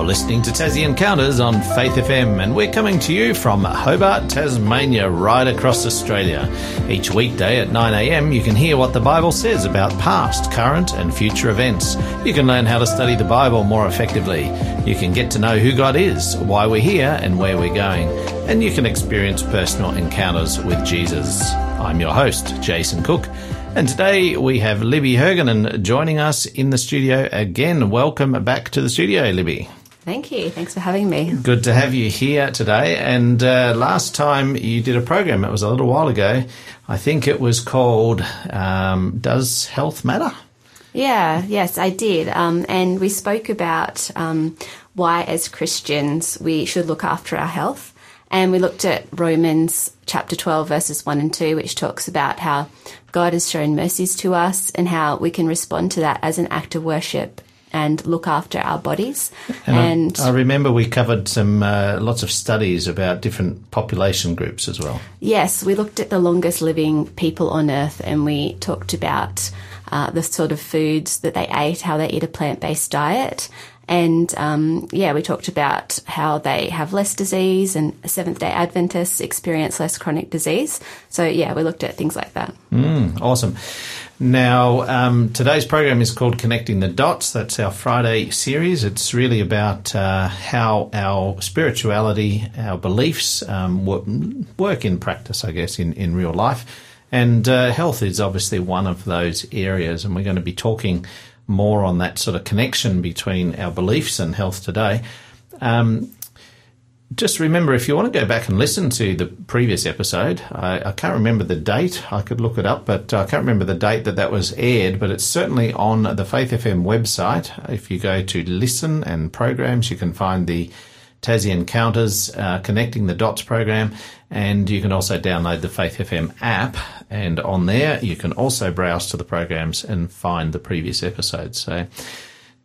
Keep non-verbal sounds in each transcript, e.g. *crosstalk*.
You're listening to Tassie Encounters on Faith FM, and we're coming to you from Hobart, Tasmania, right across Australia. Each weekday at 9am, you can hear what the Bible says about past, current, and future events. You can learn how to study the Bible more effectively. You can get to know who God is, why we're here, and where we're going. And you can experience personal encounters with Jesus. I'm your host, Jason Cook. And today we have Libby Hergenhan joining us in the studio again. Welcome back to the studio, Libby. Thank you. Thanks for having me. Good to have you here today. And uh, last time you did a program, it was a little while ago. I think it was called um, Does Health Matter? Yeah, yes, I did. Um, and we spoke about um, why, as Christians, we should look after our health. And we looked at Romans chapter 12, verses 1 and 2, which talks about how God has shown mercies to us and how we can respond to that as an act of worship and look after our bodies. And, and I, I, remember we covered some uh, lots of studies about different population groups as well. Yes, we looked at the longest living people on earth and we talked about uh, the sort of foods that they ate, how they eat a plant based diet, and um, yeah, we talked about how they have less disease and Seventh day Adventists experience less chronic disease. So yeah, we looked at things like that. Mm, awesome. Now, um, today's program is called Connecting the Dots. That's our Friday series. It's really about uh, how our spirituality, our beliefs um, work in practice, I guess, in, in real life. And uh, health is obviously one of those areas. And we're going to be talking more on that sort of connection between our beliefs and health today. Um, just remember, if you want to go back and listen to the previous episode, I, I, can't remember the date. I could look it up, but I can't remember the date that that was aired. But it's certainly on the Faith FM website. If you go to listen and programs, you can find the Tassie Encounters uh, Connecting the Dots program, and you can also download the Faith FM app. And on there, you can also browse to the programs and find the previous episodes. So,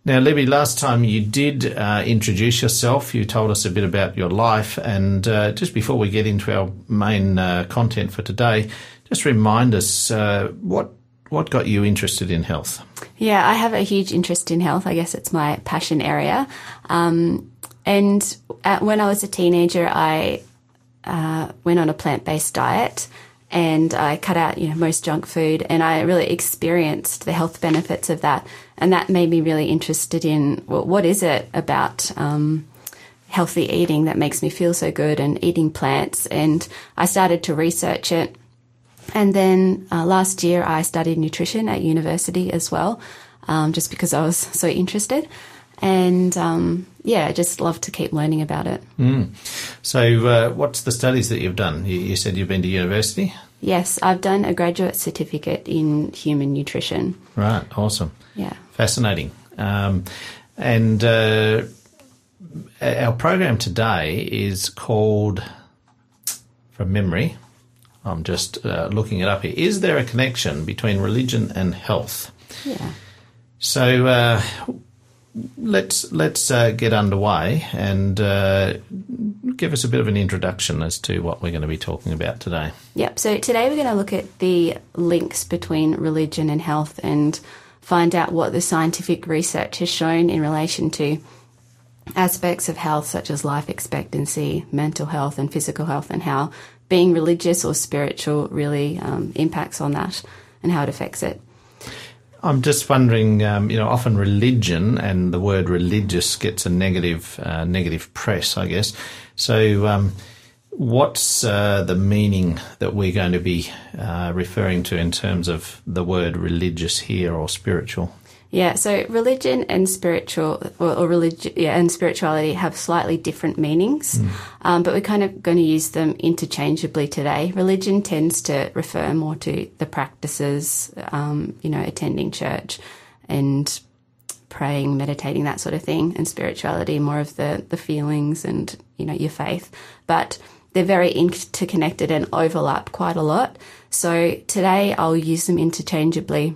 now, Libby, last time you did uh, introduce yourself. You told us a bit about your life. And uh, just before we get into our main uh, content for today, just remind us uh, what what got you interested in health? Yeah, I have a huge interest in health. I guess it's my passion area. Um, and at, when I was a teenager, I uh, went on a plant based diet and I cut out you know most junk food and I really experienced the health benefits of that and that made me really interested in well, what is it about um, healthy eating that makes me feel so good and eating plants and I started to research it and then uh, last year I studied nutrition at university as well um, just because I was so interested and um, yeah, I just love to keep learning about it. Mm. So, uh, what's the studies that you've done? You, you, said you've been to university. Yes, I've done a graduate certificate in human nutrition. Right, awesome. Yeah, fascinating. Um, and uh, our program today is called, from memory, I'm just uh, looking it up here. Is there a connection between religion and health? Yeah. So, uh, let's let's uh, get underway and uh, give us a bit of an introduction as to what we're going to be talking about today. Yep. So today we're going to look at the links between religion and health and find out what the scientific research has shown in relation to aspects of health such as life expectancy, mental health, and physical health, and how being religious or spiritual really um, impacts on that and how it affects it. I'm just wondering, um, you know, often religion and the word religious gets a negative, uh, negative press, I guess. So, um, what's uh, the meaning that we're going to be uh, referring to in terms of the word religious here or spiritual? Yeah, so religion and spiritual or, or religion, yeah, and spirituality have slightly different meanings, mm. um, but we're kind of going to use them interchangeably today. Religion tends to refer more to the practices, um, you know, attending church and praying, meditating, that sort of thing, and spirituality more of the the feelings and you know your faith, but they're very interconnected and overlap quite a lot. So today I'll use them interchangeably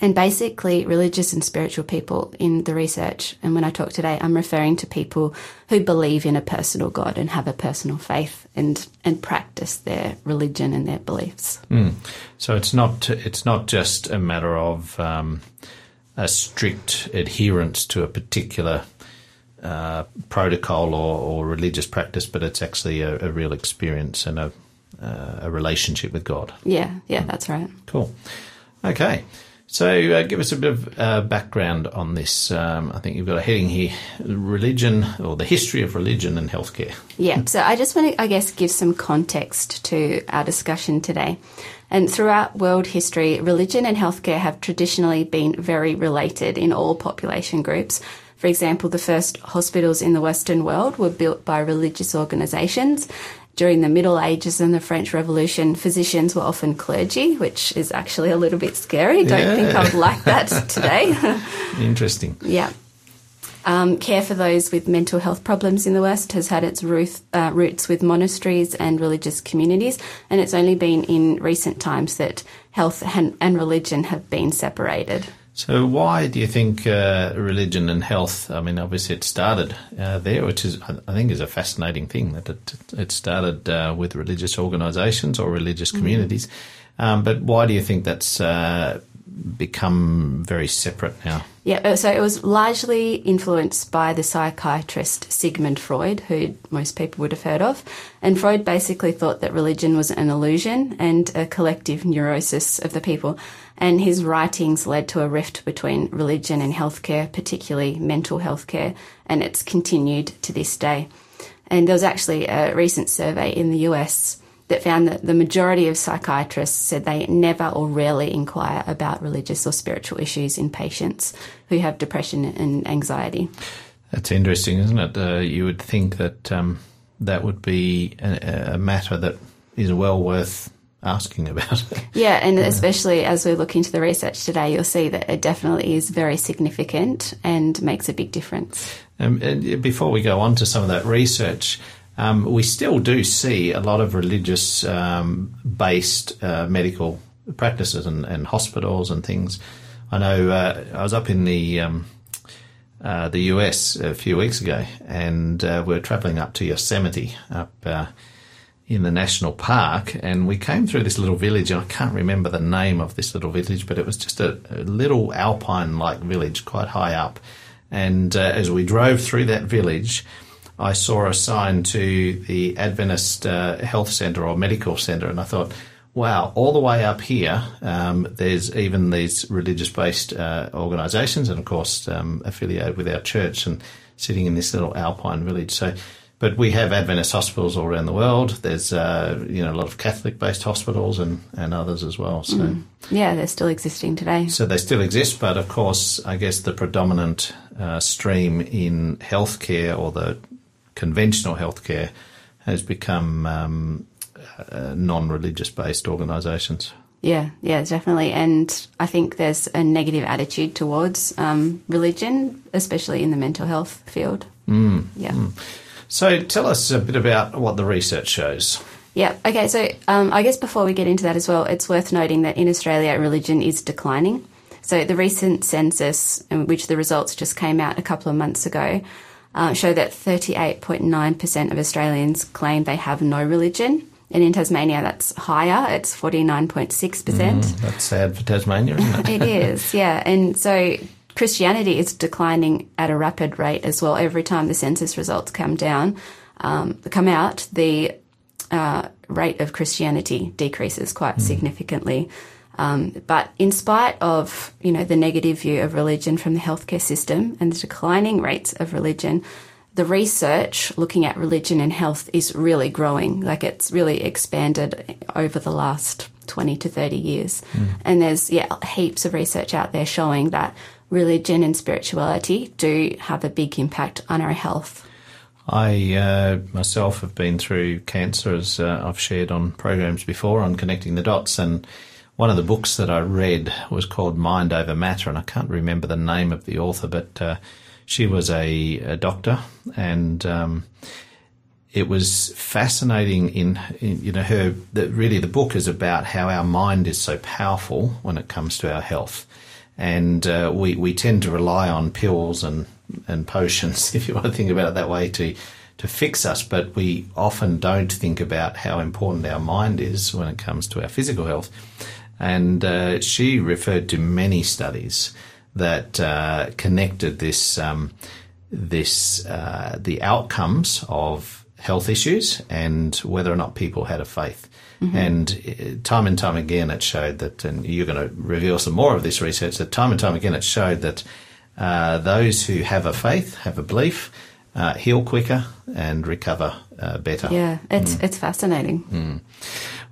and basically, religious and spiritual people in the research, and when I talk today, I'm referring to people who believe in a personal God and have a personal faith and and practice their religion and their beliefs. Mm. So it's not it's not just a matter of um, a strict adherence to a particular uh, protocol or, or, religious practice, but it's actually a, a real experience and a, uh, a relationship with God. Yeah, yeah, that's right. Cool. Okay. So, uh, give us a bit of uh, background on this. Um, I think you've got a heading here religion or the history of religion and healthcare. Yeah, so I just want to, I guess, give some context to our discussion today. And throughout world history, religion and healthcare have traditionally been very related in all population groups. For example, the first hospitals in the Western world were built by religious organisations, during the Middle Ages and the French Revolution, physicians were often clergy, which is actually a little bit scary. Don't yeah. think I would like that *laughs* today. Interesting. yeah. Um, care for those with mental health problems in the West has had its root, uh, roots with monasteries and religious communities, and it's only been in recent times that health and, and religion have been separated. So, why do you think uh, religion and health? I mean, obviously, it started uh, there, which is, I think, is a fascinating thing that it, it started uh, with religious organisations or religious mm-hmm. communities. Mm-hmm. Um, but why do you think that's uh, become very separate now? Yeah, uh, so it was largely influenced by the psychiatrist Sigmund Freud, who most people would have heard of. And Freud basically thought that religion was an illusion and a collective neurosis of the people and his writings led to a rift between religion and healthcare, particularly mental health care, and it's continued to this day. And there was actually a recent survey in the US that found that the majority of psychiatrists said they never or rarely inquire about religious or spiritual issues in patients who have depression and anxiety. That's interesting, isn't it? Uh, you would think that um, that would be a, a matter that is well worth asking about it. Yeah, and yeah. especially as we look into the research today, you'll see that it definitely is very significant and makes a big difference. Um, and before we go on to some of that research, um, we still do see a lot of religious um, based uh, medical practices and, and, hospitals and things. I know uh, I was up in the um, uh, the US a few weeks ago, and uh, we are travelling up to Yosemite up uh, in the national park, and we came through this little village, and I can't remember the name of this little village, but it was just a, a little alpine-like village, quite high up. And uh, as we drove through that village, I saw a sign to the Adventist uh, Health Centre or Medical Centre, and I thought, wow, all the way up here, um, there's even these religious-based uh, organisations, and of course um, affiliated with our church, and sitting in this little alpine village. So but we have Adventist hospitals all around the world. There's uh, you know a lot of Catholic-based hospitals and, and others as well. So mm. yeah, they're still existing today. So they still exist, but of course, I guess the predominant uh, stream in healthcare or the conventional healthcare has become um, uh, non-religious based organisations. Yeah, yeah, definitely. And I think there's a negative attitude towards um, religion, especially in the mental health field. Mm. Yeah. Mm. So tell us a bit about what the research shows. Yeah, okay, so um, I guess before we get into that as well, it's worth noting that in Australia, religion is declining. So the recent census, in which the results just came out a couple of months ago, uh, show that 38.9% of Australians claim they have no religion. And in Tasmania, that's higher. It's 49.6%. Mm, that's sad for Tasmania, isn't it? it is, yeah. And so Christianity is declining at a rapid rate as well. Every time the census results come down, um, come out, the uh, rate of Christianity decreases quite mm. significantly. Um, but in spite of you know the negative view of religion from the healthcare system and the declining rates of religion, the research looking at religion and health is really growing. Like it's really expanded over the last 20 to 30 years. Mm. And there's, yeah, heaps of research out there showing that religion and spirituality do have a big impact on our health. I uh, myself have been through cancer, as uh, I've shared on programs before on connecting the dots, and one of the books that I read was called Mind Over Matter, and I can't remember the name of the author, but uh, she was a, a doctor, and um, it was fascinating. In, in, you know her that really the book is about how our mind is so powerful when it comes to our health and uh, we we tend to rely on pills and and potions, *laughs* if you want to think about it that way, to to fix us. But we often don't think about how important our mind is when it comes to our physical health. And uh, she referred to many studies that uh, connected this. Um, this uh, the outcomes of health issues and whether or not people had a faith. Mm-hmm. And uh, time and time again, it showed that, and you're going to reveal some more of this research. That time and time again, it showed that uh, those who have a faith, have a belief, uh, heal quicker and recover uh, better. Yeah, it's mm. it's fascinating. Mm.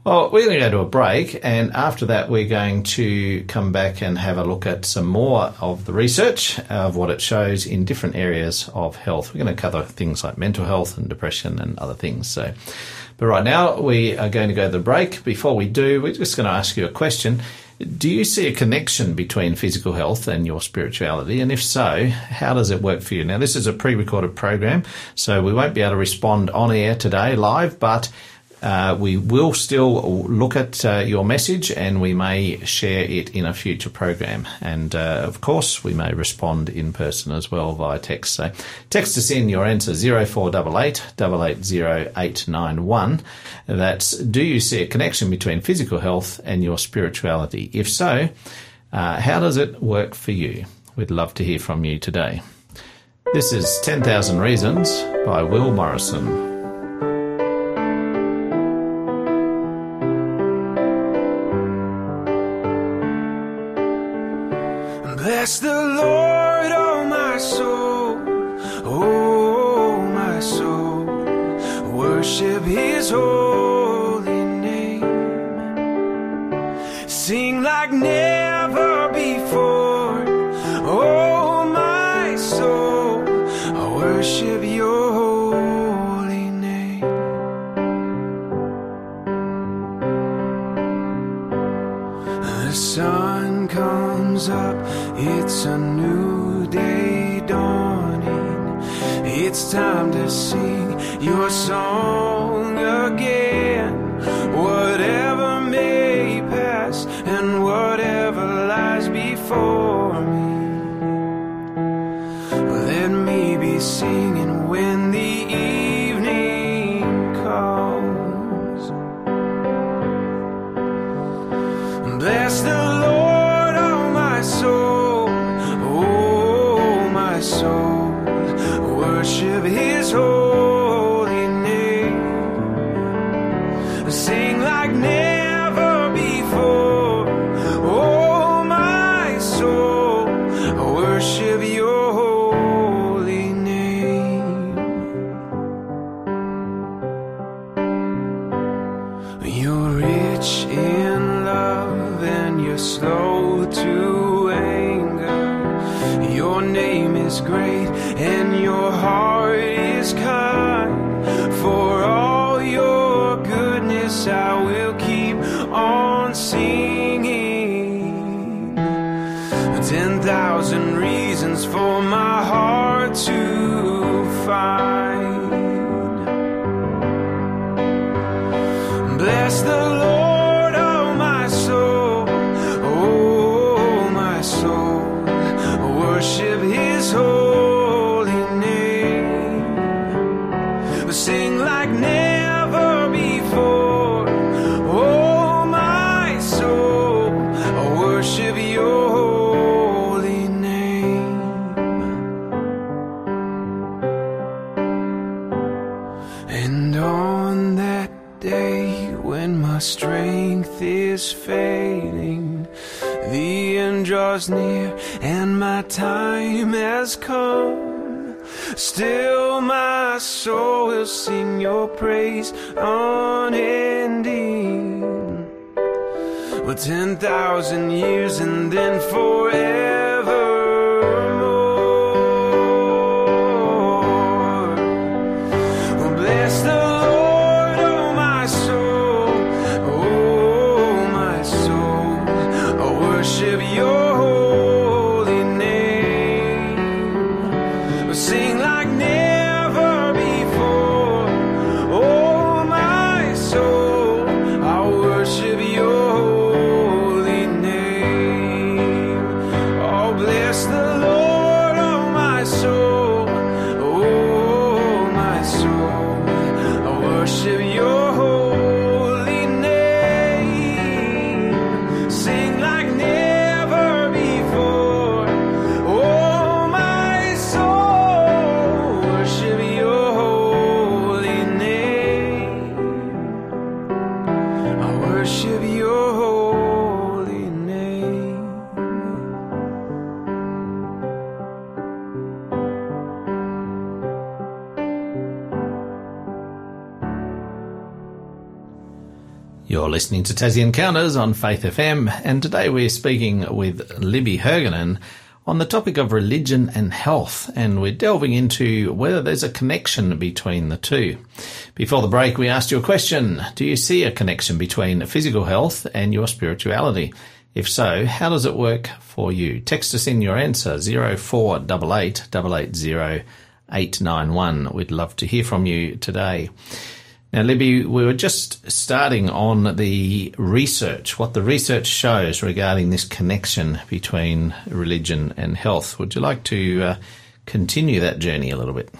Well, we're going to go to a break, and after that, we're going to come back and have a look at some more of the research of what it shows in different areas of health. We're going to cover things like mental health and depression and other things. So, but right now, we are going to go to the break. Before we do, we're just going to ask you a question. Do you see a connection between physical health and your spirituality? And if so, how does it work for you? Now, this is a pre recorded program, so we won't be able to respond on air today live, but uh, we will still look at uh, your message and we may share it in a future program. And uh, of course, we may respond in person as well via text. So text us in your answer 0488 880891. That's do you see a connection between physical health and your spirituality? If so, uh, how does it work for you? We'd love to hear from you today. This is 10,000 Reasons by Will Morrison. Worship His holy name. Sing like never before, oh my soul, I worship Your holy name. The sun comes up it's a new day dawning. It's time to sing your song again. Ten thousand years and then forevermore. Listening to Tassie Encounters on Faith FM, and today we're speaking with Libby Hergenhan on the topic of religion and health, and we're delving into whether there's a connection between the two. Before the break, we asked you a question Do you see a connection between physical health and your spirituality? If so, how does it work for you? Text us in your answer 0488 880 891. We'd love to hear from you today. Now, Libby, we were just starting on the research, what the research shows regarding this connection between religion and health. Would you like to uh, continue that journey a little bit?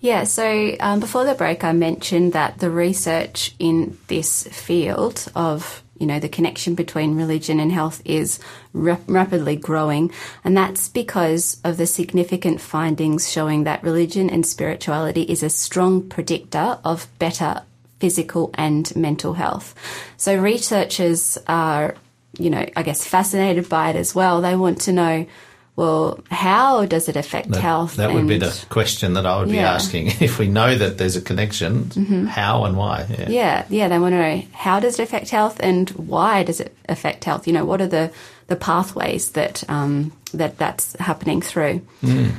Yeah, so um, before the break, I mentioned that the research in this field of you know, the connection between religion and health is rap- rapidly growing. And that's because of the significant findings showing that religion and spirituality is a strong predictor of better physical and mental health. So researchers are, you know, I guess fascinated by it as well. They want to know well, how does it affect that, health? That would be the question that I would yeah. be asking. *laughs* If we know that there's a connection, mm-hmm. how and why? Yeah. yeah, yeah, they want to know how does it affect health and why does it affect health? You know, what are the, the pathways that um, that that's happening through? Mm.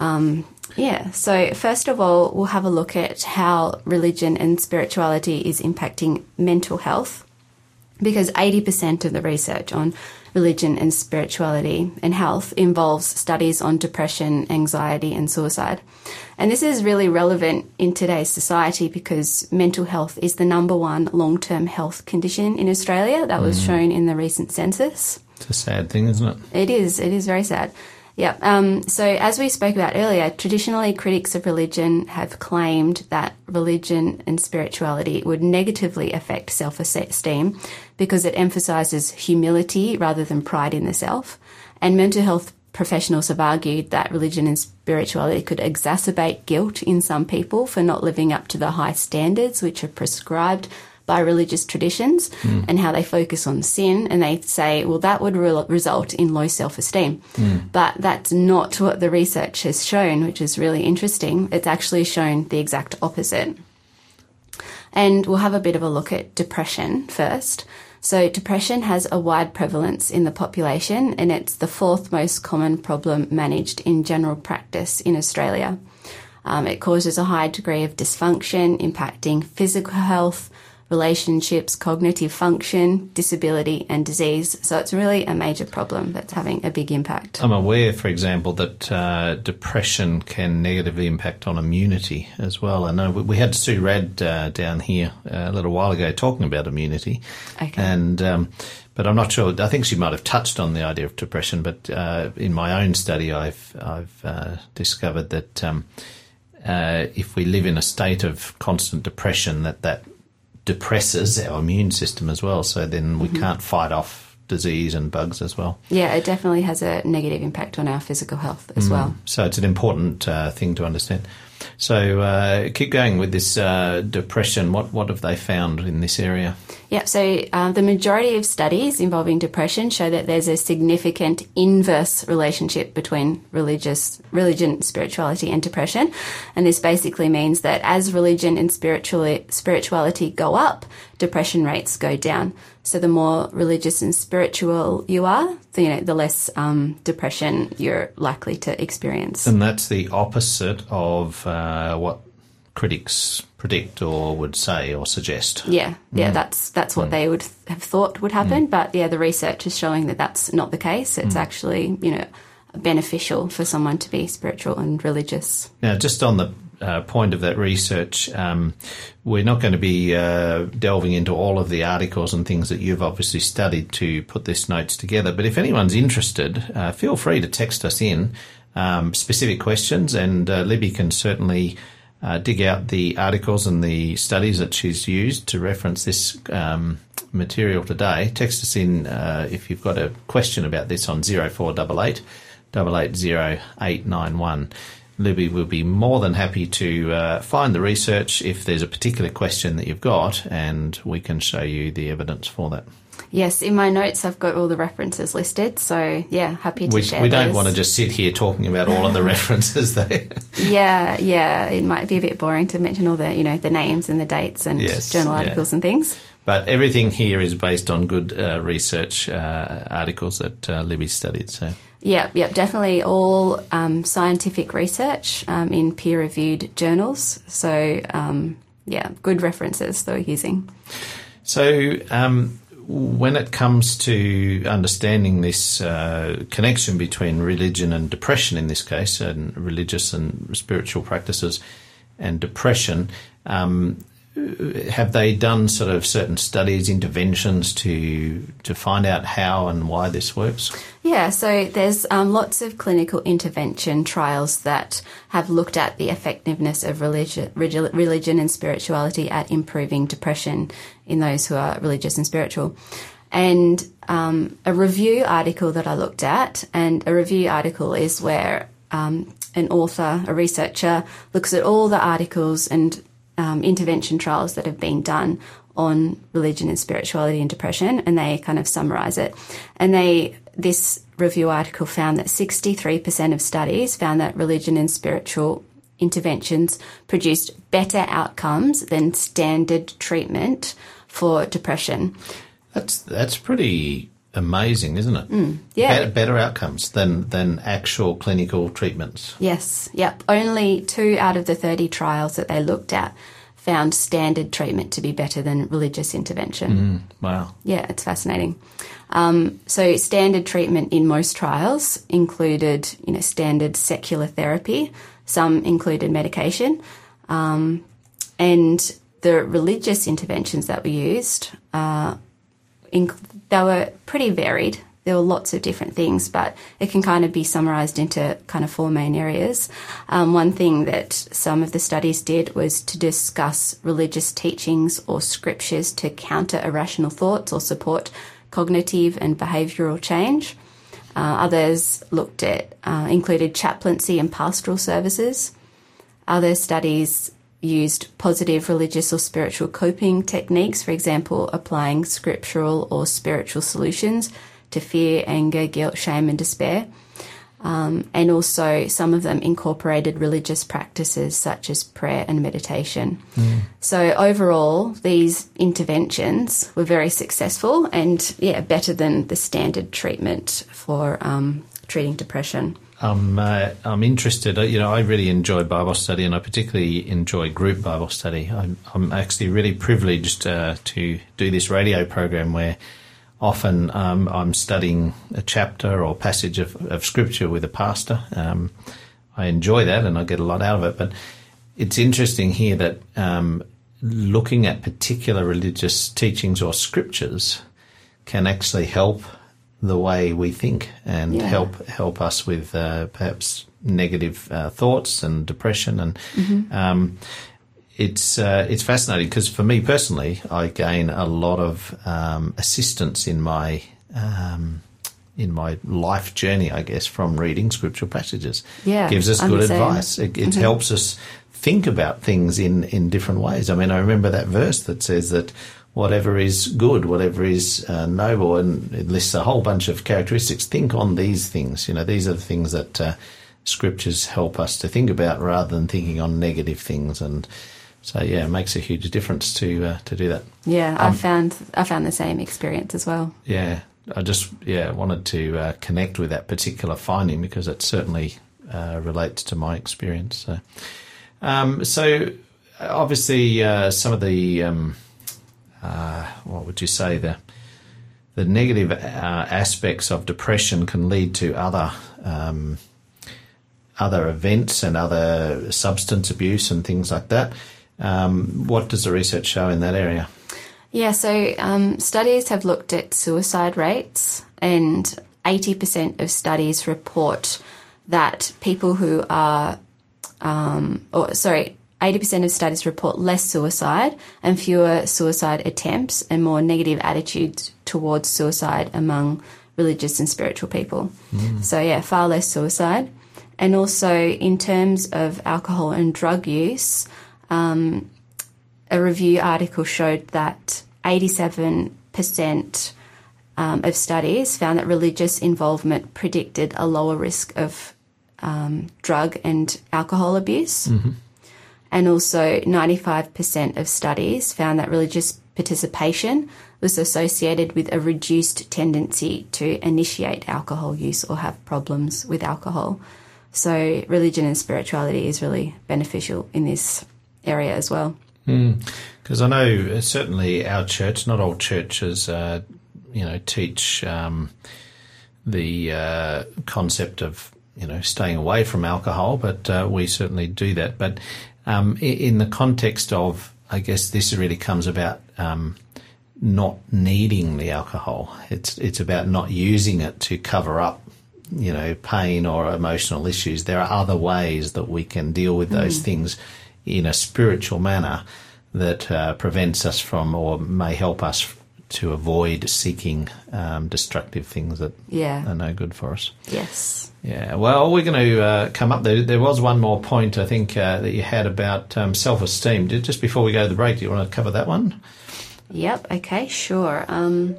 Um, yeah, so first of all, we'll have a look at how religion and spirituality is impacting mental health because 80% of the research on religion and spirituality and health involves studies on depression, anxiety, and suicide. And this is really relevant in today's society because mental health is the number one long term health condition in Australia. That was mm. shown in the recent census. It's a sad thing, isn't it? It is. It is very sad. Yeah. Um, so, as we spoke about earlier, traditionally critics of religion have claimed that religion and spirituality would negatively affect self esteem because it emphasizes humility rather than pride in the self. And mental health professionals have argued that religion and spirituality could exacerbate guilt in some people for not living up to the high standards which are prescribed by religious traditions mm. and how they focus on sin. And they say, well, that would re- result in low self esteem. Mm. But that's not what the research has shown, which is really interesting. It's actually shown the exact opposite. And we'll have a bit of a look at depression first. So, depression has a wide prevalence in the population, and it's the fourth most common problem managed in general practice in Australia. Um, it causes a high degree of dysfunction, impacting physical health, relationships, cognitive function, disability, and disease. So it's really a major problem that's having a big impact. I'm aware, for example, that uh, depression can negatively impact on immunity as well. I know we had Sue Radd uh, down here uh, a little while ago talking about immunity. Okay. And, um, but I'm not sure. I think she might have touched on the idea of depression. But uh, in my own study, I've I've uh, discovered that um, uh, if we live in a state of constant depression, that that depresses our immune system as well. So then we mm-hmm. can't fight off disease and bugs as well. Yeah, it definitely has a negative impact on our physical health as mm. well. So it's an important uh, thing to understand. So uh, keep going with this uh, depression. What what have they found in this area? Yeah, so uh, the majority of studies involving depression show that there's a significant inverse relationship between religious religion, spirituality, and depression, and this basically means that as religion and spirituality spirituality go up, depression rates go down. So the more religious and spiritual you are, the, you know, the less um, depression you're likely to experience. And that's the opposite of uh, what critics predict or would say or suggest. Yeah, yeah, mm. that's that's what mm. they would have thought would happen. Mm. But yeah, the research is showing that that's not the case. It's mm. actually you know beneficial for someone to be spiritual and religious. Now, just on the uh, point of that research, um, we're not going to be uh, delving into all of the articles and things that you've obviously studied to put this notes together. But if anyone's interested, uh, feel free to text us in um, specific questions, and uh, Libby can certainly. Uh, dig out the articles and the studies that she's used to reference this um, material today. Text us in uh, if you've got a question about this on 0488 880 Libby will be more than happy to uh, find the research if there's a particular question that you've got, and we can show you the evidence for that. Yes, in my notes I've got all the references listed, so yeah, happy to we, share. We don't those. want to just sit here talking about all of the *laughs* references there. yeah, yeah, it might be a bit boring to mention all the you know the names and the dates and yes, journal articles yeah. and things. But everything here is based on good uh, research uh, articles that uh, Libby studied. So. Yep, yep, definitely all um, scientific research um, in peer reviewed journals. So, um, yeah, good references that we're using. So, um, when it comes to understanding this uh, connection between religion and depression, in this case, and religious and spiritual practices and depression, um, have they done sort of certain studies, interventions to to find out how and why this works? Yeah, so there's um, lots of clinical intervention trials that have looked at the effectiveness of religion, religion and spirituality at improving depression in those who are religious and spiritual. And um, a review article that I looked at, and a review article is where um, an author, a researcher, looks at all the articles and um, intervention trials that have been done on religion and spirituality and depression, and they kind of summarize it. And they this review article found that 63% of studies found that religion and spiritual interventions produced better outcomes than standard treatment for depression. That's that's pretty amazing, isn't it? Mm, yeah, better, better, outcomes than than actual clinical treatments. Yes, yep. Only two out of the thirty trials that they looked at found standard treatment to be better than religious intervention. Mm, wow. Yeah, it's fascinating. Um, so standard treatment in most trials included, you know, standard secular therapy. Some included medication, um, and the religious interventions that were used. Uh, inc- they were pretty varied. There were lots of different things, but it can kind of be summarized into kind of four main areas. Um, one thing that some of the studies did was to discuss religious teachings or scriptures to counter irrational thoughts or support cognitive and behavioural change. Uh, others looked at uh, included chaplaincy and pastoral services. Other studies used positive religious or spiritual coping techniques, for example, applying scriptural or spiritual solutions to fear, anger, guilt, shame, and despair. Um, and also, some of them incorporated religious practices such as prayer and meditation. Mm. So, overall, these interventions were very successful and, yeah, better than the standard treatment for um, treating depression. I'm uh, I'm interested. You know, I really enjoy Bible study, and I particularly enjoy group Bible study. I'm, I'm actually really privileged uh, to do this radio program where often um, I'm studying a chapter or passage of, of scripture with a pastor. Um, I enjoy that, and I get a lot out of it. But it's interesting here that um, looking at particular religious teachings or scriptures can actually help the way we think and yeah. help help us with uh, perhaps negative uh, thoughts and depression and mm-hmm. um, it's uh, it's fascinating because for me personally I gain a lot of um, assistance in my um, in my life journey I guess from reading scriptural passages yeah gives us good advice it, it mm-hmm. helps us think about things in in different ways I mean I remember that verse that says that whatever is good, whatever is uh, noble, and it lists a whole bunch of characteristics. Think on these things. You know, these are the things that uh, scriptures help us to think about rather than thinking on negative things. And so, yeah, it makes a huge difference to uh, to do that. Yeah, um, I found I found the same experience as well. Yeah, I just yeah wanted to uh, connect with that particular finding because it certainly uh, relates to my experience. So, um, so obviously, uh, some of the um, uh, what would you say the the negative uh, aspects of depression can lead to other um, other events and other substance abuse and things like that. Um, what does the research show in that area? Yeah, so um, studies have looked at suicide rates, and 80% of studies report that people who are, um, or sorry, 80% of studies report less suicide and fewer suicide attempts and more negative attitudes towards suicide among religious and spiritual people. Mm. So, yeah, far less suicide. And also, in terms of alcohol and drug use, um, a review article showed that 87% um, of studies found that religious involvement predicted a lower risk of um, drug and alcohol abuse. Mm-hmm. And also, 95% of studies found that religious participation was associated with a reduced tendency to initiate alcohol use or have problems with alcohol. So, religion and spirituality is really beneficial in this area as well. Because I know uh, certainly our church, not all churches, uh, you know, teach um, the uh, concept of you know staying away from alcohol, but uh, we certainly do that. But um, in the context of, I guess this really comes about um, not needing the alcohol. It's it's about not using it to cover up. You know, pain or emotional issues. There are other ways that we can deal with those things in a spiritual manner that uh, prevents us from or may help us to avoid seeking um, destructive things that Yeah. are no good for us. Yes. Yeah, well, we're going to uh, come up there. There was one more point I think uh, that you had about um, self-esteem. Did- Just before we go to the break, do you want to cover that one? Yep. Okay. Sure. Um,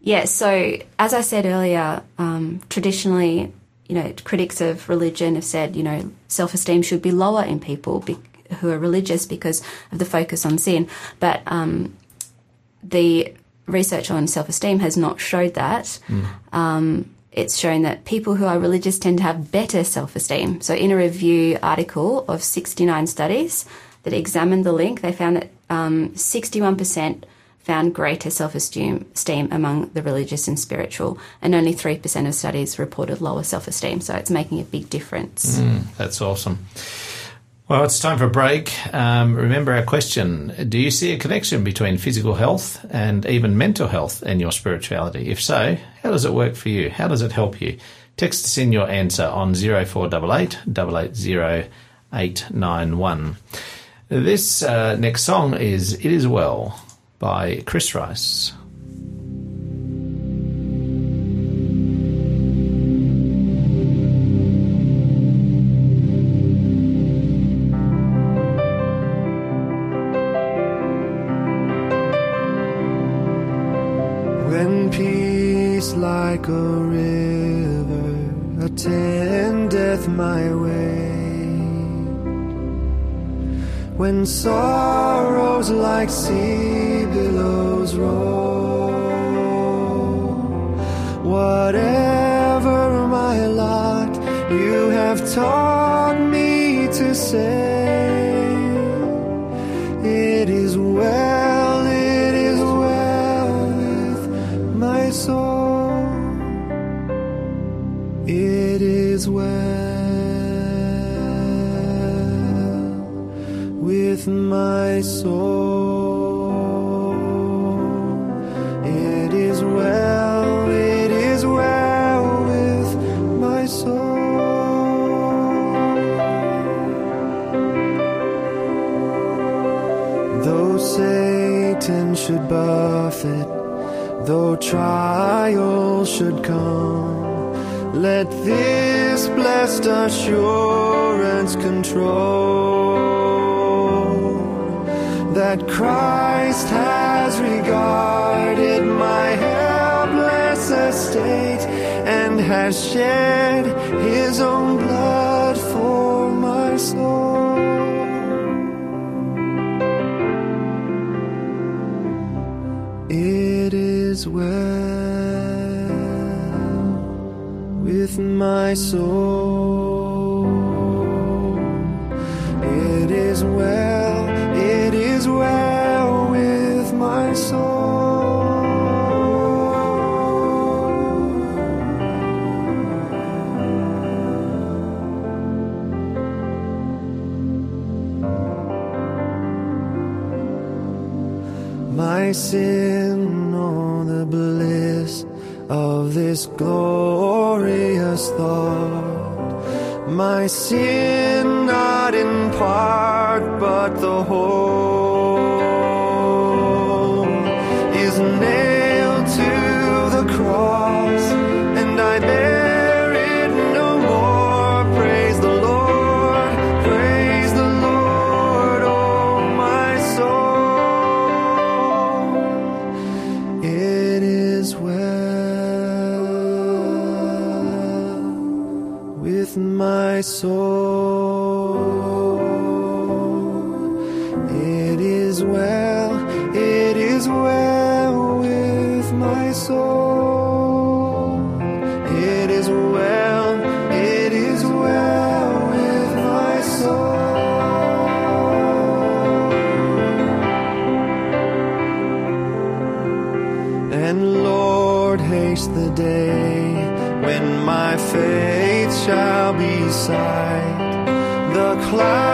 yeah. So as I said earlier, um, traditionally, you know, critics of religion have said, you know, self-esteem should be lower in people be- who are religious because of the focus on sin. But um, the research on self-esteem has not showed that. Um, it's shown that people who are religious tend to have better self-esteem. So in a review article of 69 studies that examined the link, they found that um, 61% found greater self-esteem esteem among the religious and spiritual, and only 3% of studies reported lower self-esteem. So it's making a big difference. That's awesome. Well, it's time for a break. Um, remember our question Do you see a connection between physical health and even mental health and your spirituality? If so, how does it work for you? How does it help you? Text us in your answer on 0488 880 891. This uh, next song is It Is Well by Chris Rice. Sorrows like sea Satan should buffet, though trials should come, let this blessed assurance control that Christ has regarded my helpless estate and has shed his own blood for my soul. Is well with my soul. It is well, it is well with my soul. My sin, this glorious thought. My sin, not in part, but the whole, my soul. It is well, it is well with my soul. It is well, it is well with my soul. And Lord, haste the day when my faith shall be. The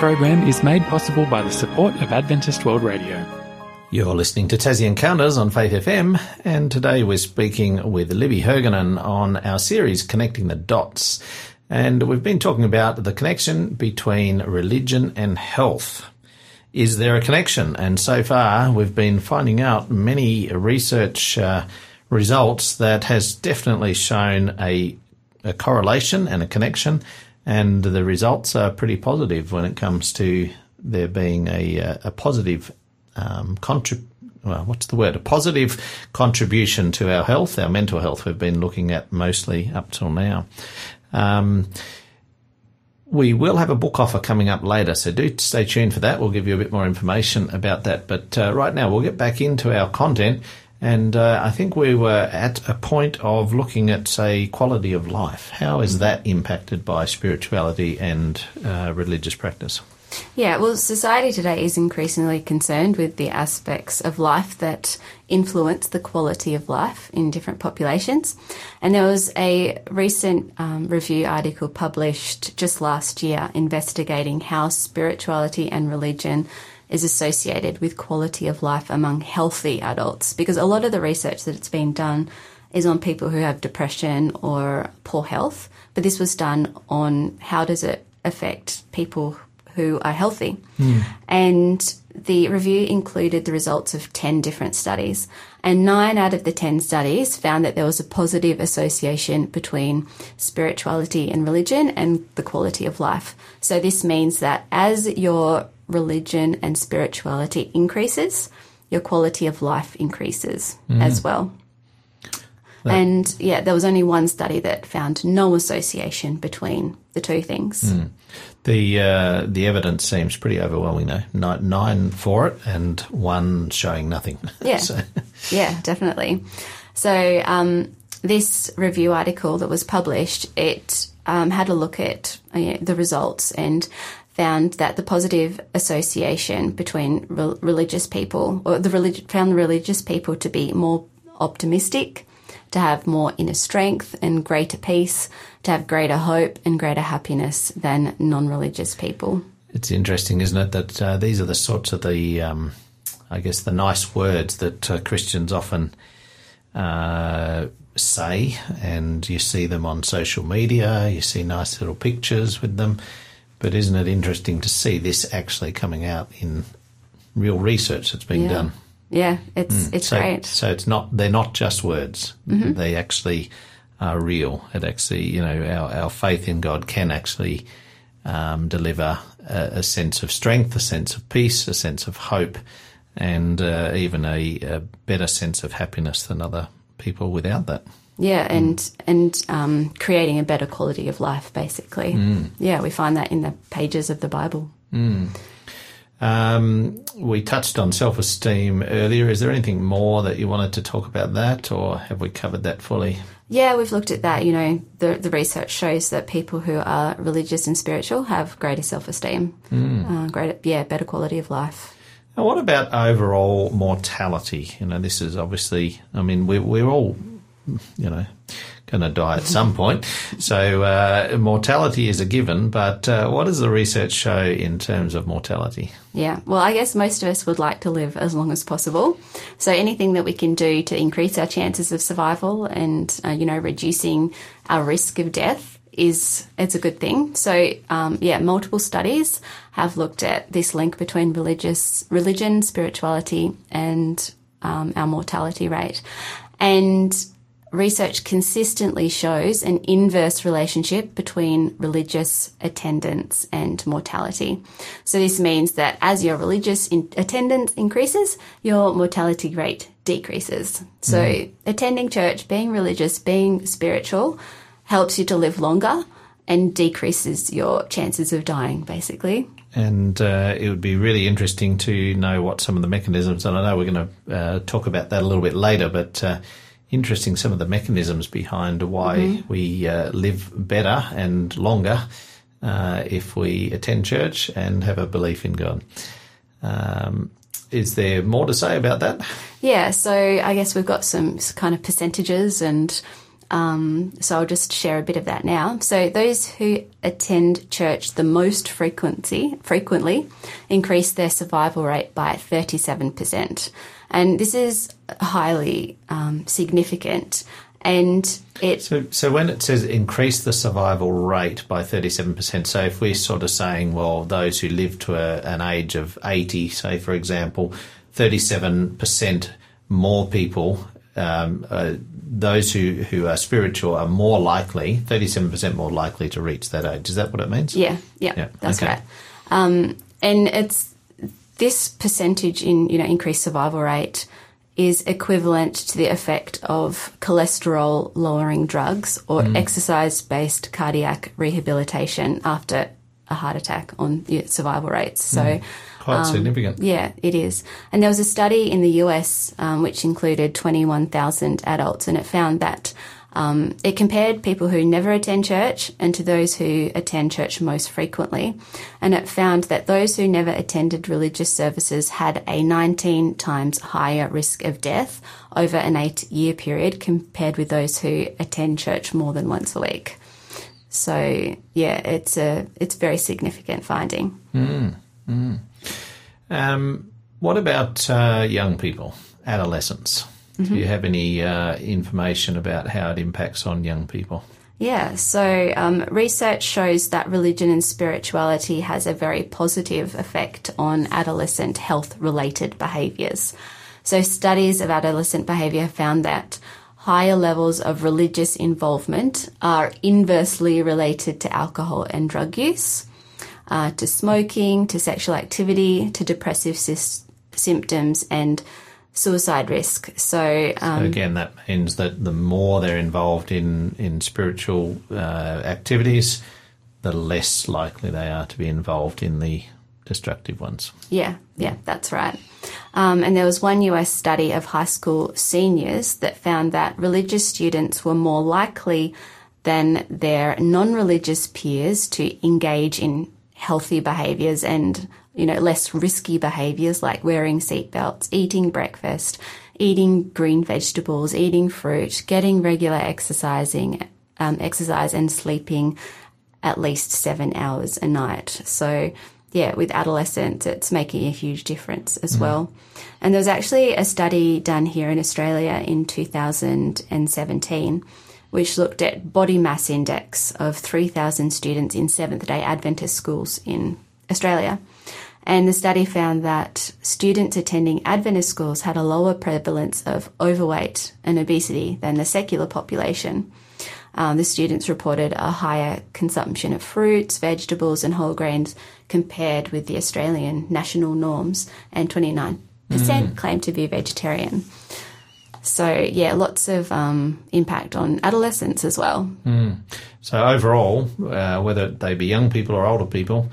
program is made possible by the support of Adventist World Radio. You're listening to Tassie Encounters on Faith FM, and today we're speaking with Libby Hergenhan on our series Connecting the Dots. And we've been talking about the connection between religion and health. Is there a connection? And so far, we've been finding out many research uh, results that has definitely shown a, a correlation and a connection, and the results are pretty positive when it comes to there being a, uh, a positive um, well, what's the word? A positive contribution to our health, our mental health. We've been looking at mostly up till now. Um, we will have a book offer coming up later, so do stay tuned for that. We'll give you a bit more information about that. But uh, right now, we'll get back into our content. And uh, I think we were at a point of looking at, say, quality of life. How is that impacted by spirituality and uh, religious practice? Yeah, well, society today is increasingly concerned with the aspects of life that influence the quality of life in different populations. And there was a recent um, review article published just last year investigating how spirituality and religion is associated with quality of life among healthy adults. Because a lot of the research that's been done is on people who have depression or poor health, but this was done on how does it affect people who are healthy. Hmm. And the review included the results of 10 different studies. And nine out of the 10 studies found that there was a positive association between spirituality and religion and the quality of life. So this means that as your religion and spirituality increases, your quality of life increases as well. And yeah, there was only one study that found no association between the two things. The uh, the evidence seems pretty overwhelming, though. Nine, nine for it, and one showing nothing. *laughs* Yeah. So, Yeah, definitely. So um, this review article that was published, it um, had a look at uh, the results and found that the positive association between re- religious people, or the relig- found the religious people to be more optimistic, to have more inner strength and greater peace, to have greater hope and greater happiness than non-religious people. it's interesting, isn't it, that uh, these are the sorts of the, um, I guess, the nice words that uh, Christians often uh, say, and you see them on social media. You see nice little pictures with them, but isn't it interesting to see this actually coming out in real research that's being Yeah. done? Yeah, it's it's so, great. So it's not they're not just words. They actually are real. It actually, you know, our, our faith in God can actually um, deliver a, a sense of strength, a sense of peace, a sense of hope, and uh, even a, a better sense of happiness than other people without that. Yeah, and and um, creating a better quality of life, basically. Yeah, we find that in the pages of the Bible. Um, we touched on self esteem earlier. Is there anything more that you wanted to talk about that, or have we covered that fully? Yeah, we've looked at that. You know, the, the research shows that people who are religious and spiritual have greater self esteem, uh, greater, yeah, better quality of life. Now, what about overall mortality? You know, this is obviously, I mean, we're, we're all, you know, going to die at some point. So, uh, mortality is a given, but uh, what does the research show in terms of mortality? Yeah, well, I guess most of us would like to live as long as possible. So anything that we can do to increase our chances of survival and, uh, you know, reducing our risk of death is it's a good thing. So um, yeah, multiple studies have looked at this link between religious religion, spirituality, and um, our mortality rate, and research consistently shows an inverse relationship between religious attendance and mortality. So this means that as your religious in- attendance increases, your mortality rate decreases. So attending church, being religious, being spiritual helps you to live longer and decreases your chances of dying basically. And uh, it would be really interesting to know what some of the mechanisms, and I know we're going to uh, talk about that a little bit later, but uh, interesting some of the mechanisms behind why we uh, live better and longer uh, if we attend church and have a belief in God. Um, is there more to say about that? Yeah, so I guess we've got some kind of percentages, and um, so I'll just share a bit of that now. So those who attend church the most frequency, frequently increase their survival rate by 37%. And this is highly um, significant. And it So, so when it says increase the survival rate by 37%, so if we're sort of saying, well, those who live to a, an age of 80, say, for example, 37% more people, um, uh, those who, who are spiritual are more likely, 37% more likely to reach that age. Is that what it means? Yeah, yeah, Yeah, that's okay. right. Um, and it's this percentage in you know increased survival rate is equivalent to the effect of cholesterol lowering drugs or Mm. exercise based cardiac rehabilitation after a heart attack on survival rates. So. Mm. Quite significant. Yeah, it is. And there was a study in the US um, which included 21,000 adults, and it found that um, it compared people who never attend church and to those who attend church most frequently. And it found that those who never attended religious services had a 19 times higher risk of death over an eight year period compared with those who attend church more than once a week. So yeah, it's a it's very significant finding. Um, what about uh, young people, adolescents? Do you have any uh, information about how it impacts on young people? Yeah, so um, research shows that religion and spirituality has a very positive effect on adolescent health related behaviours. So, studies of adolescent behaviour found that higher levels of religious involvement are inversely related to alcohol and drug use, uh, to smoking, to sexual activity, to depressive sys- symptoms, and suicide risk. So, um, Again, that means that the more they're involved in, in spiritual uh, activities, the less likely they are to be involved in the destructive ones. Yeah, yeah, that's right. Um, and there was one US study of high school seniors that found that religious students were more likely than their non religious peers to engage in healthy behaviours and you know less risky behaviours like wearing seatbelts, eating breakfast, eating green vegetables, eating fruit, getting regular exercising, um, exercise, and sleeping at least seven hours a night. So, yeah, with adolescents, it's making a huge difference as well. And there was actually a study done here in Australia in 2017, which looked at body mass index of 3,000 students in Seventh day Adventist schools in Australia. And the study found that students attending Adventist schools had a lower prevalence of overweight and obesity than the secular population. Um, the students reported a higher consumption of fruits, vegetables, and whole grains compared with the Australian national norms, and 29% claimed to be vegetarian. So, yeah, lots of um, impact on adolescents as well. So overall, uh, whether they be young people or older people,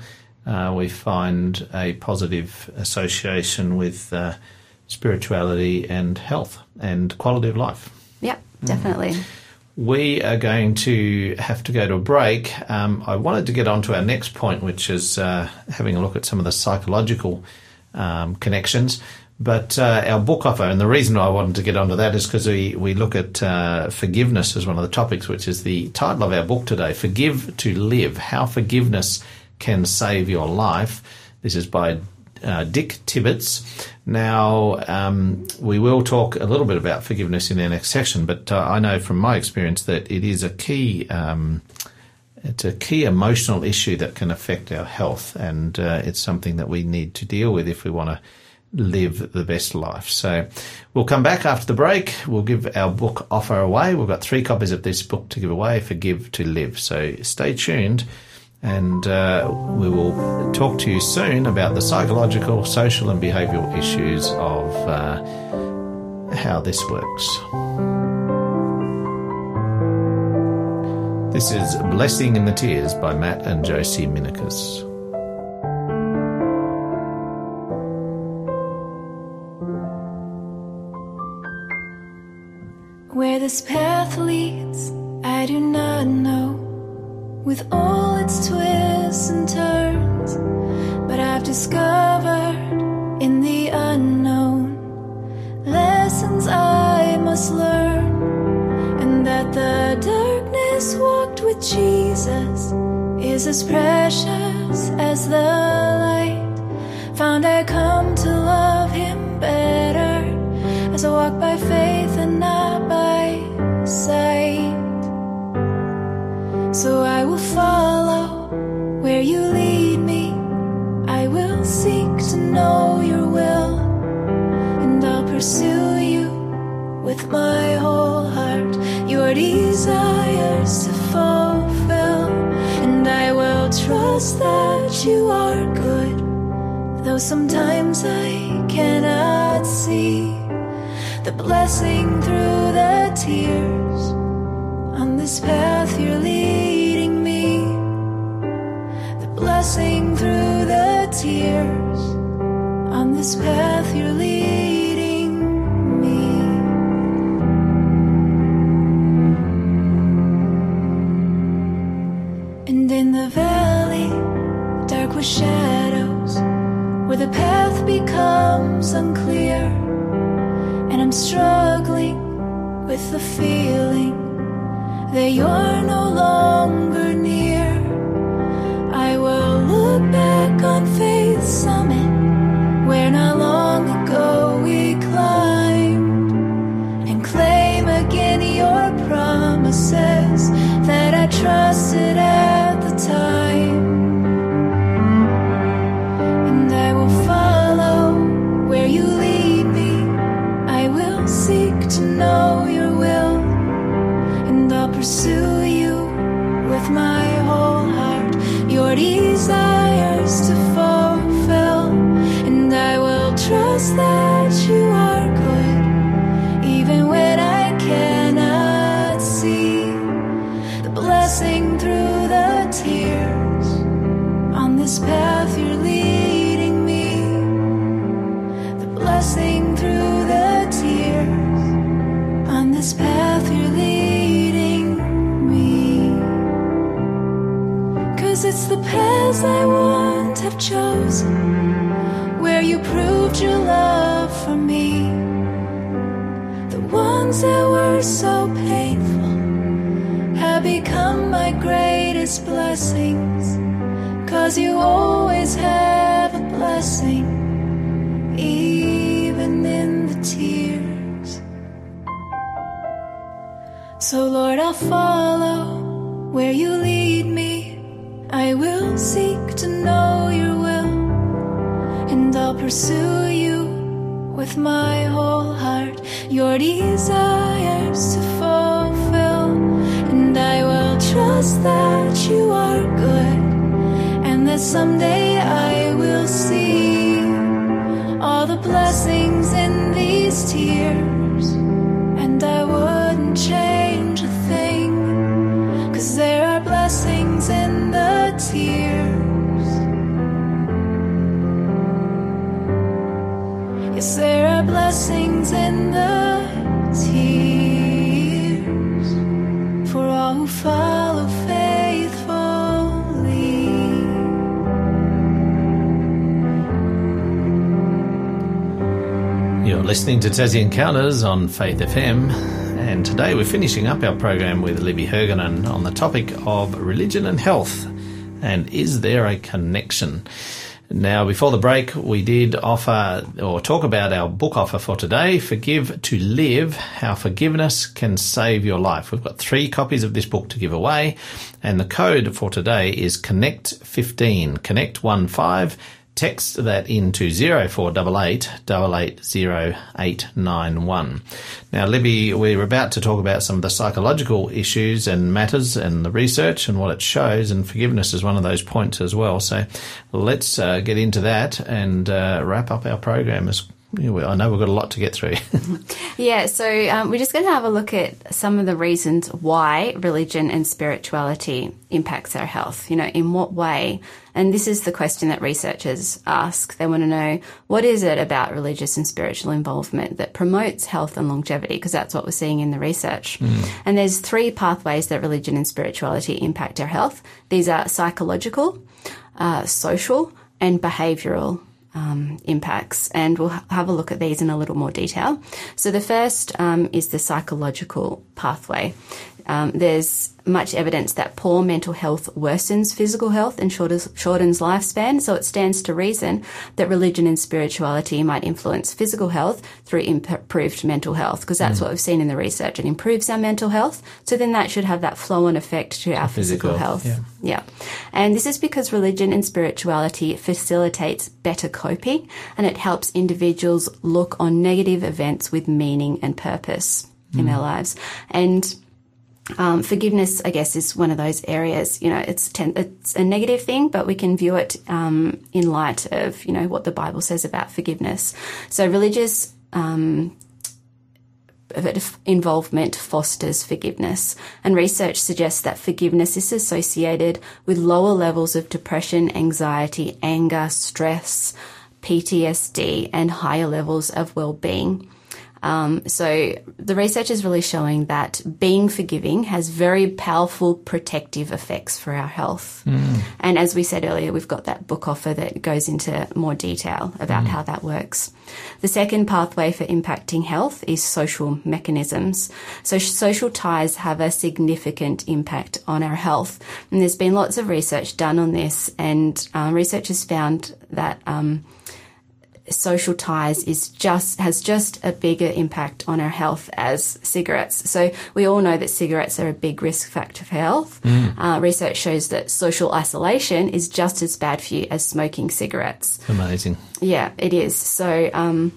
uh, we find a positive association with uh, spirituality and health and quality of life. Yep, definitely. We are going to have to go to a break. Um, I wanted to get on to our next point, which is uh, having a look at some of the psychological um, connections. But uh, our book offer, and the reason I wanted to get onto that is because we, we look at uh, forgiveness as one of the topics, which is the title of our book today Forgive to Live How Forgiveness Can Save Your Life. This is by uh, Dick Tibbits. Now, um, we will talk a little bit about forgiveness in our next section, but uh, I know from my experience that it is a key. Um, it's a key emotional issue that can affect our health, and uh, it's something that we need to deal with if we want to live the best life. So we'll come back after the break. We'll give our book offer away. We've got three copies of this book to give away, Forgive to Live. So stay tuned and uh, we will talk to you soon about the psychological, social, and behavioural issues of uh, how this works. This is Blessing in the Tears by Matt and Josie Minikus. Where this path leads, I do not know, with all its twists and turns. But I've discovered in the unknown lessons I must learn, and that the darkness walked with Jesus is as precious as the light. Found I come to love Him better as I walk by faith and not by sight. So I will follow where you lead me. I will seek to know your will, and I'll pursue you with my whole heart. Your desires to fulfill, and I will trust that you are good. Though sometimes I cannot see the blessing through the tears. On this path you're leading blessing through the tears. On this path you're leading me. And in the valley, dark with shadows, where the path becomes unclear, and I'm struggling with the feeling that you're no So, Lord, I'll follow where you lead me. I will seek to know your will, and I'll pursue you with my whole heart. Your desires to fulfill, and I will trust that you are good, and that someday I will see all the blessings in these tears, listening to Tassie Encounters on Faith FM, and today we're finishing up our program with Libby Hergenhan on the topic of religion and health. And is there a connection? Now, before the break, we did offer or talk about our book offer for today, Forgive to Live How Forgiveness Can Save Your Life. We've got three copies of this book to give away, and the code for today is Connect15, Connect15. Text that into 0488 880891. Now, Libby, we're about to talk about some of the psychological issues and matters and the research and what it shows, and forgiveness is one of those points as well. So let's uh, get into that and uh, wrap up our program. As I know we've got a lot to get through. *laughs* Yeah, so um, we're just going to have a look at some of the reasons why religion and spirituality impacts our health. You know, in what way? And this is the question that researchers ask. They want to know what is it about religious and spiritual involvement that promotes health and longevity? Because that's what we're seeing in the research. And there's three pathways that religion and spirituality impact our health. These are psychological, uh, social, and behavioural um, impacts, and we'll have a look at these in a little more detail. So, the first um, is the psychological pathway. Um, there's much evidence that poor mental health worsens physical health and shortens, shortens lifespan, so it stands to reason that religion and spirituality might influence physical health through improved mental health, because that's what we've seen in the research. It improves our mental health, so then that should have that flow on effect to our physical, physical, health. yeah. Yeah. And this is because religion and spirituality facilitates better coping and it helps individuals look on negative events with meaning and purpose in their lives. And um, forgiveness, I guess, is one of those areas. You know, it's ten, it's a negative thing, but we can view it um, in light of you know what the Bible says about forgiveness. So religious um, involvement fosters forgiveness, and research suggests that forgiveness is associated with lower levels of depression, anxiety, anger, stress, PTSD, and higher levels of well-being. Um, so the research is really showing that being forgiving has very powerful protective effects for our health. And as we said earlier, we've got that book offer that goes into more detail about how that works. The second pathway for impacting health is social mechanisms. So social ties have a significant impact on our health. And there's been lots of research done on this and um, researchers found that um, social ties is just has just a bigger impact on our health as cigarettes. So we all know that cigarettes are a big risk factor for health. Uh, research shows that social isolation is just as bad for you as smoking cigarettes. Amazing. Yeah, it is. So, um,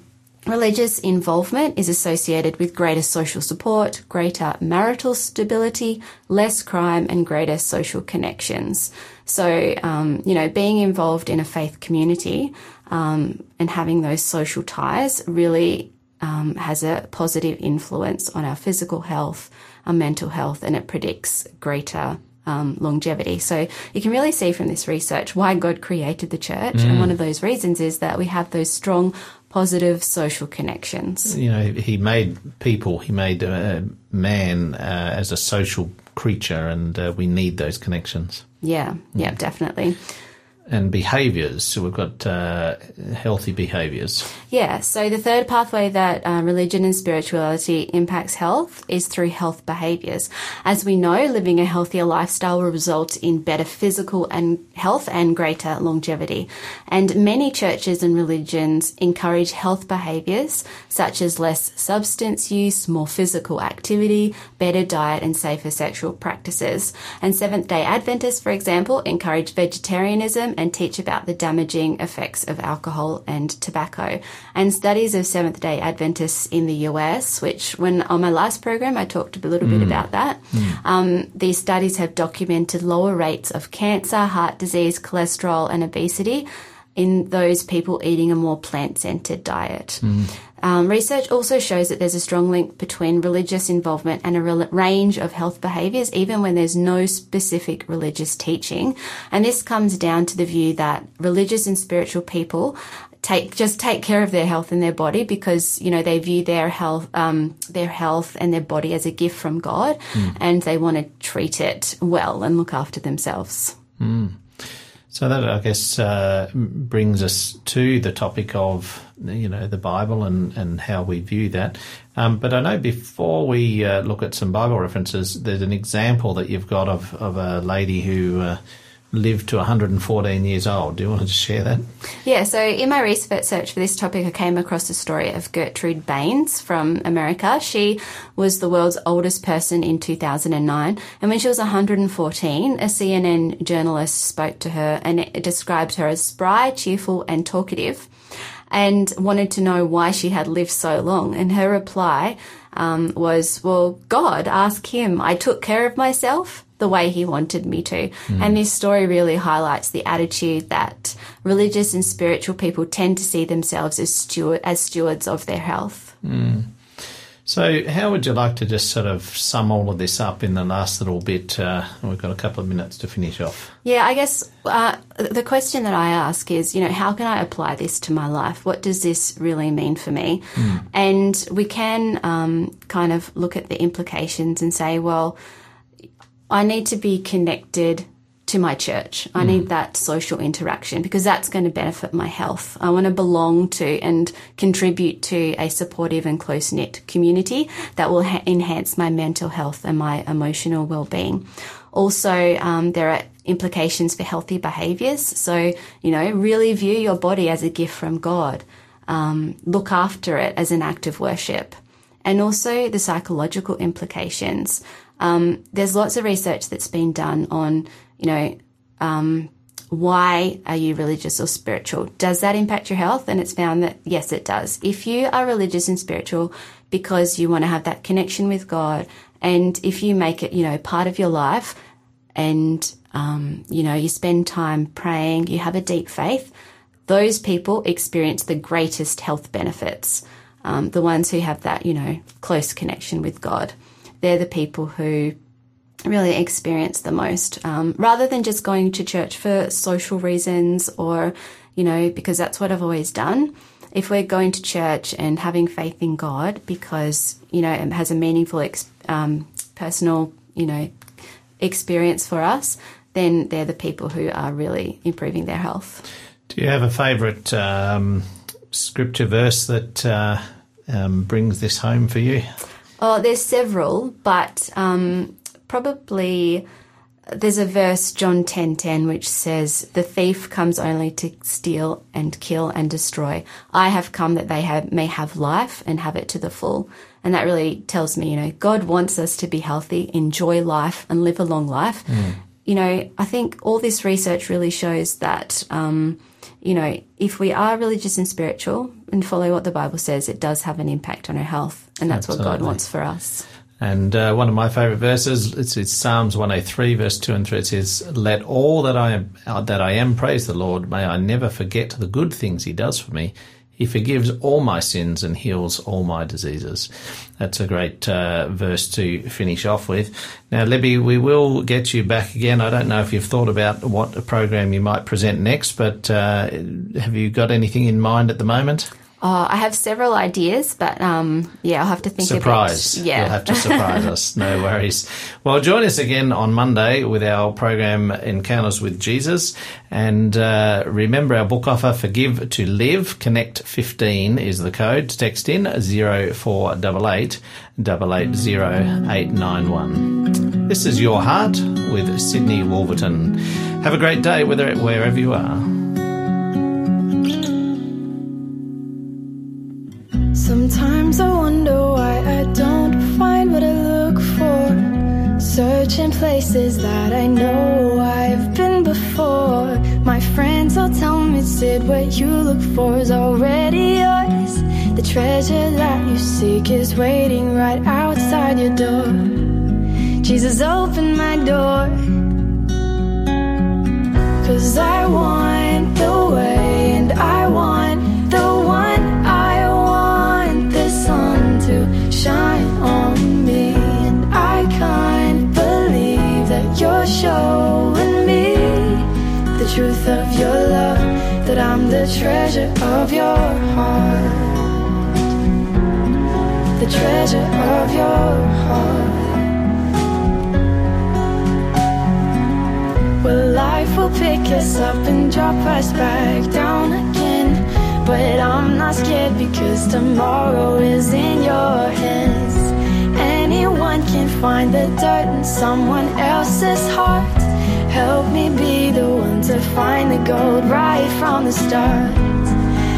religious involvement is associated with greater social support, greater marital stability, less crime, and greater social connections. So, um, you know, being involved in a faith community um, and having those social ties really um, has a positive influence on our physical health, our mental health, and it predicts greater um, longevity. So you can really see from this research why God created the church, and one of those reasons is that we have those strong, positive social connections. You know, he made people, he made uh, man uh, as a social creature, and uh, we need those connections. Yeah, yeah, hmm. definitely. And behaviours. So we've got uh, healthy behaviours. Yeah, so the third pathway that uh, religion and spirituality impacts health is through health behaviours. As we know, living a healthier lifestyle will result in better physical and health and greater longevity. And many churches and religions encourage health behaviours such as less substance use, more physical activity, better diet, and safer sexual practices. And Seventh day Adventists, for example, encourage vegetarianism and teach about the damaging effects of alcohol and tobacco. And studies of Seventh day Adventists in the US, which when on my last program I talked a little bit about that, um, these studies have documented lower rates of cancer, heart disease, cholesterol, and obesity in those people eating a more plant centered diet. Um, research also shows that there's a strong link between religious involvement and a rel- range of health behaviours, even when there's no specific religious teaching. And this comes down to the view that religious and spiritual people take just take care of their health and their body because you know they view their health um, their health and their body as a gift from God, and they want to treat it well and look after themselves. So that I guess uh, brings us to the topic of you know the Bible and, and how we view that. Um, but I know before we uh, look at some Bible references, there's an example that you've got of, of a lady who uh, lived to 114 years old. Do you want to share that? Yeah, so in my research search for this topic, I came across the story of Gertrude Baines from America. She was the world's oldest person in 2009. And when she was 114, a CNN journalist spoke to her and it described her as spry, cheerful, and talkative and wanted to know why she had lived so long. And her reply um, was, Well, God, ask Him. I took care of myself the way He wanted me to. And this story really highlights the attitude that religious and spiritual people tend to see themselves as, steward, as stewards of their health. So, how would you like to just sort of sum all of this up in the last little bit? Uh, we've got a couple of minutes to finish off. Yeah, I guess uh, the question that I ask is, you know, how can I apply this to my life? What does this really mean for me? And we can um, kind of look at the implications and say, well, I need to be connected to my church. I need that social interaction because that's going to benefit my health. I want to belong to and contribute to a supportive and close knit community that will ha- enhance my mental health and my emotional well being. Also, um, there are implications for healthy behaviors. So, you know, really view your body as a gift from God. Um, look after it as an act of worship. And also the psychological implications. Um, there's lots of research that's been done on, you know, um, why are you religious or spiritual? Does that impact your health? And it's found that yes, it does. If you are religious and spiritual because you want to have that connection with God, and if you make it, you know, part of your life, and um, you know, you spend time praying, you have a deep faith, those people experience the greatest health benefits. Um, the ones who have that, you know, close connection with God. They're the people who really experience the most, um, rather than just going to church for social reasons or, you know, because that's what I've always done. If we're going to church and having faith in God because, you know, it has a meaningful, ex- um, personal, you know, experience for us, then they're the people who are really improving their health. Do you have a favourite um, scripture verse that uh, um, brings this home for you? Oh, there's several, but um, probably there's a verse, John 10:10, which says, "The thief comes only to steal and kill and destroy. I have come that they have, may have life and have it to the full." And that really tells me, you know, God wants us to be healthy, enjoy life, and live a long life. You know, I think all this research really shows that. Um, you know, if we are religious and spiritual and follow what the Bible says, it does have an impact on our health. And that's what God wants for us. And uh, one of my favourite verses, it's, it's Psalms 103, verse 2 and 3. It says, Let all that I, am, uh, that I am praise the Lord. May I never forget the good things he does for me. He forgives all my sins and heals all my diseases. That's a great uh, verse to finish off with. Now, Libby, we will get you back again. I don't know if you've thought about what program you might present next, but uh, have you got anything in mind at the moment? Oh, I have several ideas, but um, yeah, I'll have to think surprise. *laughs* about Yeah. You'll have to surprise us. No *laughs* worries. Well, join us again on Monday with our program Encounters with Jesus. And uh, remember our book offer, Forgive to Live. Connect 15 is the code. Text in 0488 880891. This is Your Heart with Sydney Wolverton. Have a great day whether, wherever you are. Searching places that I know I've been before. My friends all tell me, Sid, what you look for is already yours. The treasure that you seek is waiting right outside your door. Jesus, open my door. Cause I want the way and I want you're showing me the truth of your love that I'm the treasure of your heart. The treasure of your heart. Well, life will pick us up and drop us back down again. But I'm not scared because tomorrow is in your hands. Anyone can find the dirt in someone else's heart. Help me be the one to find the gold right from the start.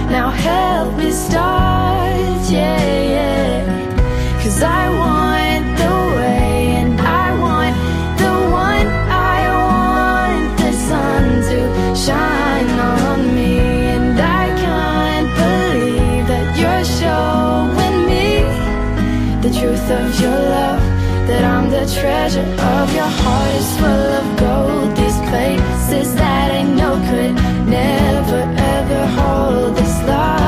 Now help me start, yeah, yeah. Cause I want the way and I want the one I want the sun to shine truth of your love That I'm the treasure of your heart. Is full of gold These places that I know could never ever hold this love.